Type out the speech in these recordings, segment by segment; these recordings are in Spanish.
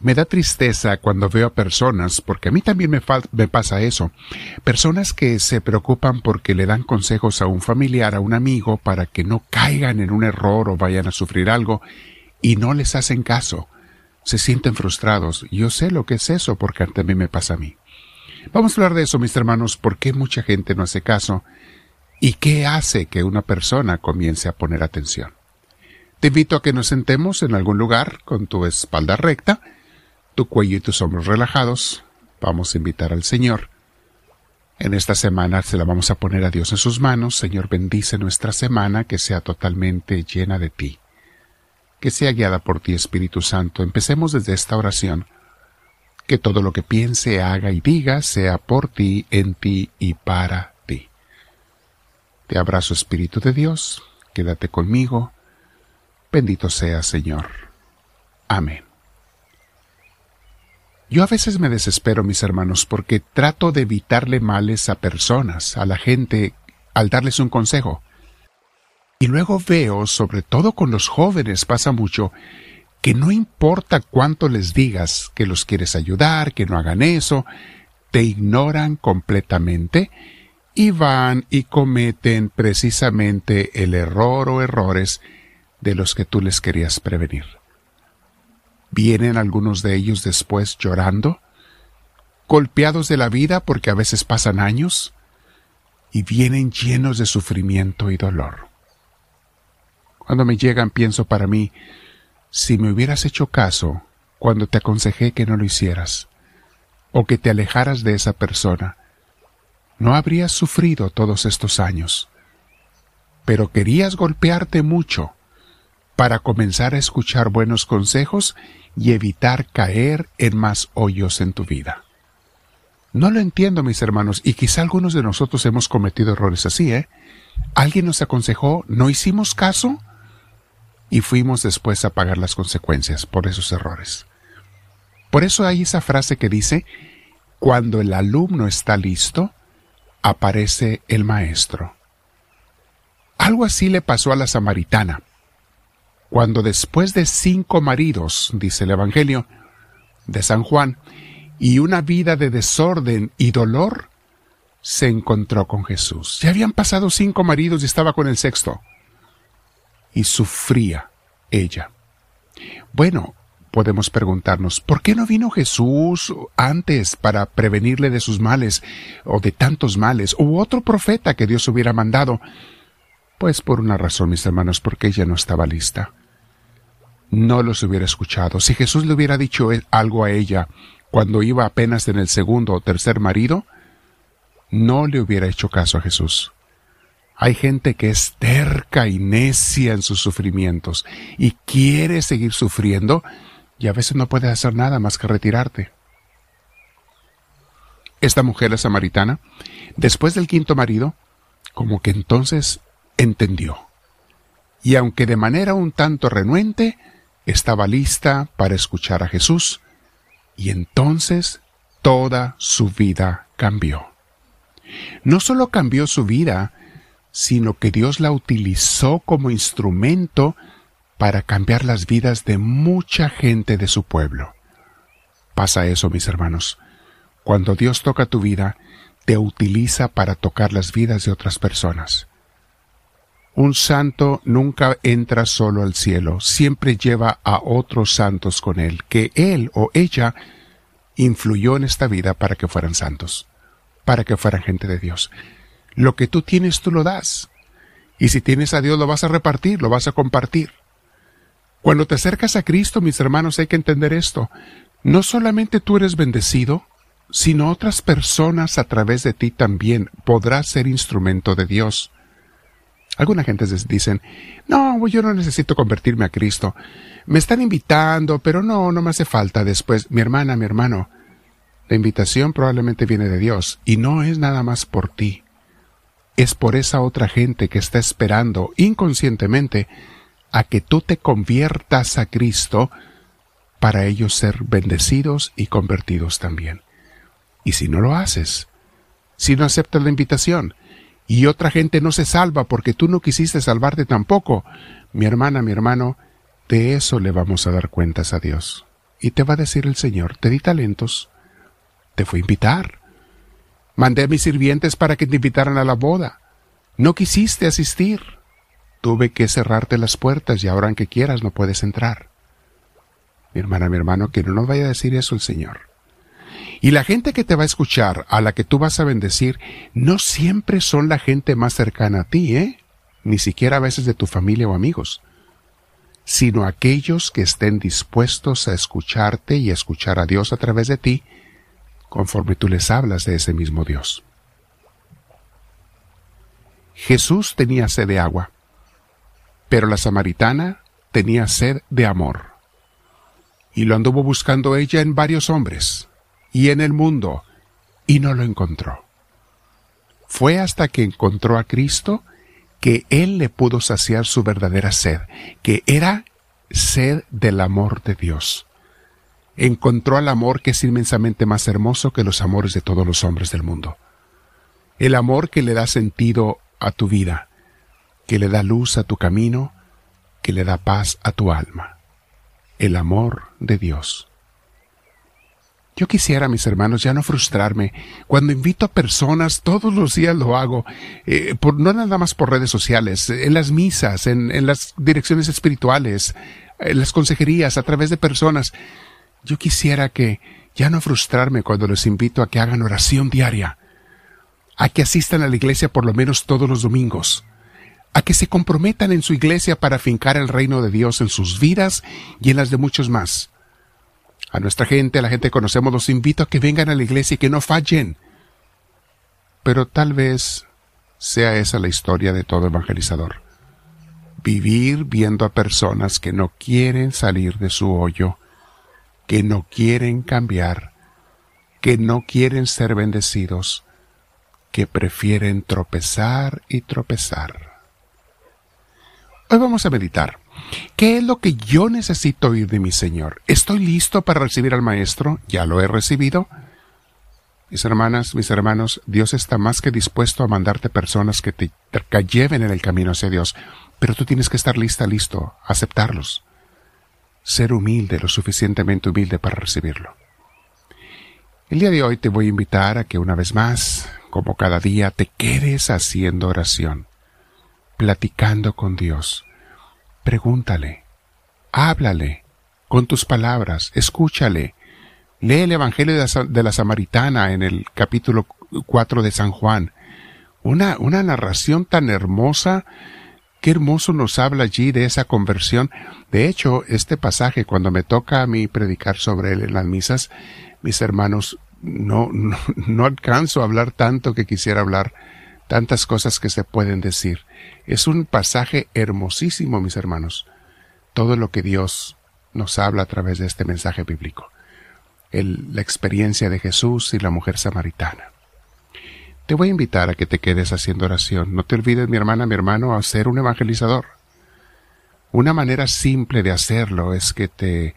Me da tristeza cuando veo a personas, porque a mí también me, pasa eso, personas que se preocupan porque le dan consejos a un familiar, a un amigo, para que no caigan en un error o vayan a sufrir algo, y no les hacen caso. Se sienten frustrados. Yo sé lo que es eso, porque también me pasa a mí. Vamos a hablar de eso, mis hermanos, por qué mucha gente no hace caso y qué hace que una persona comience a poner atención. Te invito a que nos sentemos en algún lugar con tu espalda recta, tu cuello y tus hombros relajados. Vamos a invitar al Señor. En esta semana se la vamos a poner a Dios en sus manos. Señor, bendice nuestra semana, que sea totalmente llena de ti. Que sea guiada por ti, Espíritu Santo. Empecemos desde esta oración. Que todo lo que piense, haga y diga sea por ti, en ti y para ti. Te abrazo, Espíritu de Dios. Quédate conmigo. Bendito sea, Señor. Amén. Yo a veces me desespero, mis hermanos, porque trato de evitarle males a personas, a la gente, al darles un consejo. Y luego veo, sobre todo con los jóvenes pasa mucho, que no importa cuánto les digas que los quieres ayudar, que no hagan eso, te ignoran completamente y van y cometen precisamente el error o errores de los que tú les querías prevenir. Vienen algunos de ellos después llorando, golpeados de la vida porque a veces pasan años, y vienen llenos de sufrimiento y dolor. Cuando me llegan pienso para mí, si me hubieras hecho caso cuando te aconsejé que no lo hicieras, o que te alejaras de esa persona, no habrías sufrido todos estos años. Pero querías golpearte mucho para comenzar a escuchar buenos consejos y evitar caer en más hoyos en tu vida. No lo entiendo, mis hermanos, y quizá algunos de nosotros hemos cometido errores así, ¿eh? Alguien nos aconsejó, no hicimos caso y fuimos después a pagar las consecuencias por esos errores. Por eso hay esa frase que dice, cuando el alumno está listo, aparece el maestro. Algo así le pasó a la samaritana cuando después de cinco maridos, dice el Evangelio de San Juan, y una vida de desorden y dolor, se encontró con Jesús. Ya habían pasado cinco maridos y estaba con el sexto. Y sufría ella. Bueno, podemos preguntarnos, ¿por qué no vino Jesús antes para prevenirle de sus males o de tantos males, u otro profeta que Dios hubiera mandado? Pues por una razón, mis hermanos, porque ella no estaba lista no los hubiera escuchado. Si Jesús le hubiera dicho e-, algo a ella cuando iba apenas en el segundo o tercer marido, no le hubiera hecho caso a Jesús. Hay gente que es terca y necia en sus sufrimientos y quiere seguir sufriendo y a veces no puede hacer nada más que retirarte. Esta mujer, la samaritana, después del quinto marido, como que entonces entendió. Y aunque de manera un tanto renuente, estaba lista para escuchar a Jesús y entonces toda su vida cambió. No solo cambió su vida, sino que Dios la utilizó como instrumento para cambiar las vidas de mucha gente de su pueblo. Pasa eso, mis hermanos. Cuando Dios toca tu vida, te utiliza para tocar las vidas de otras personas. Un santo nunca entra solo al cielo, siempre lleva a otros santos con él, que él o ella influyó en esta vida para que fueran santos, para que fueran gente de Dios. Lo que tú tienes tú lo das. Y si tienes a Dios lo vas a repartir, lo vas a compartir. Cuando te acercas a Cristo, mis hermanos, hay que entender esto. No solamente tú eres bendecido, sino otras personas a través de ti también podrás ser instrumento de Dios. Alguna gente dicen, no, yo no necesito convertirme a Cristo. Me están invitando, pero no, no me hace falta después. Mi hermana, mi hermano, la invitación probablemente viene de Dios y no es nada más por ti. Es por esa otra gente que está esperando inconscientemente a que tú te conviertas a Cristo para ellos ser bendecidos y convertidos también. Y si no lo haces, si no aceptas la invitación, y otra gente no se salva porque tú no quisiste salvarte tampoco. Mi hermana, mi hermano, de eso le vamos a dar cuentas a Dios. Y te va a decir el Señor, te di talentos, te fui a invitar. Mandé a mis sirvientes para que te invitaran a la boda. No quisiste asistir. Tuve que cerrarte las puertas y ahora aunque quieras no puedes entrar. Mi hermana, mi hermano, que no nos vaya a decir eso el Señor. Y la gente que te va a escuchar, a la que tú vas a bendecir, no siempre son la gente más cercana a ti, ¿eh? Ni siquiera a veces de tu familia o amigos, sino aquellos que estén dispuestos a escucharte y a escuchar a Dios a través de ti, conforme tú les hablas de ese mismo Dios. Jesús tenía sed de agua, pero la samaritana tenía sed de amor. Y lo anduvo buscando ella en varios hombres y en el mundo, y no lo encontró. Fue hasta que encontró a Cristo que Él le pudo saciar su verdadera sed, que era sed del amor de Dios. Encontró al amor que es inmensamente más hermoso que los amores de todos los hombres del mundo. El amor que le da sentido a tu vida, que le da luz a tu camino, que le da paz a tu alma. El amor de Dios. Yo quisiera, mis hermanos, ya no frustrarme. Cuando invito a personas, todos los días lo hago, eh, por, no nada más por redes sociales, en las misas, en, las direcciones espirituales, en las consejerías, a través de personas. Yo quisiera que ya no frustrarme cuando los invito a que hagan oración diaria, a que asistan a la iglesia por lo menos todos los domingos, a que se comprometan en su iglesia para fincar el reino de Dios en sus vidas y en las de muchos más a nuestra gente, a la gente que conocemos, los invito a que vengan a la iglesia y que no fallen. Pero tal vez sea esa la historia de todo evangelizador. Vivir viendo a personas que no quieren salir de su hoyo, que no quieren cambiar, que no quieren ser bendecidos, que prefieren tropezar y tropezar. Hoy vamos a meditar ¿Qué es lo que yo necesito oír de mi Señor? ¿Estoy listo para recibir al Maestro? ¿Ya lo he recibido? Mis hermanas, mis hermanos, Dios está más que dispuesto a mandarte personas que te, lleven en el camino hacia Dios, pero tú tienes que estar lista, listo, aceptarlos. Ser humilde, lo suficientemente humilde para recibirlo. El día de hoy te voy a invitar a que una vez más, como cada día, te quedes haciendo oración, platicando con Dios, Pregúntale, háblale con tus palabras, escúchale. Lee el Evangelio de la, Samaritana en el capítulo 4 de San Juan. Una, una narración tan hermosa. Qué hermoso nos habla allí de esa conversión. De hecho, este pasaje, cuando me toca a mí predicar sobre él en las misas, mis hermanos, no, no, no alcanzo a hablar tanto que quisiera hablar, tantas cosas que se pueden decir. Es un pasaje hermosísimo, mis hermanos. Todo lo que Dios nos habla a través de este mensaje bíblico. la experiencia de Jesús y la mujer samaritana. Te voy a invitar a que te quedes haciendo oración. No te olvides, mi hermana, mi hermano, a ser un evangelizador. Una manera simple de hacerlo es que te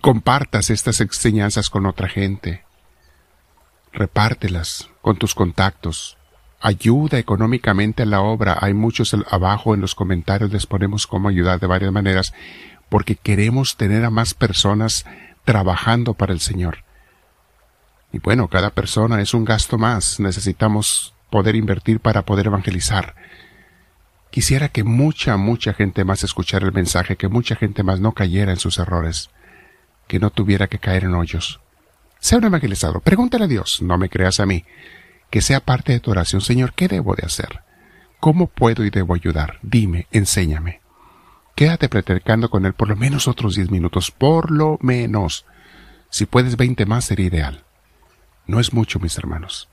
compartas estas enseñanzas con otra gente. Repártelas con tus contactos, ayuda económicamente a la obra. Hay muchos abajo en los comentarios, les ponemos cómo ayudar de varias maneras, porque queremos tener a más personas trabajando para el Señor. Y bueno, cada persona es un gasto más. Necesitamos poder invertir para poder evangelizar. Quisiera que mucha, mucha gente más escuchara el mensaje, que mucha gente más no cayera en sus errores, que no tuviera que caer en hoyos. Sea un evangelizador. Pregúntale a Dios, no me creas a mí que sea parte de tu oración. Señor, ¿qué debo de hacer? ¿Cómo puedo y debo ayudar? Dime, enséñame. Quédate platicando con él por lo menos otros diez minutos, por lo menos. Si puedes veinte más sería ideal. No es mucho, mis hermanos.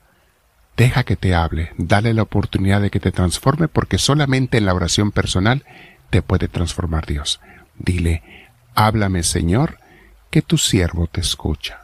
Deja que te hable, dale la oportunidad de que te transforme porque solamente en la oración personal te puede transformar Dios. Dile, háblame Señor, que tu siervo te escucha.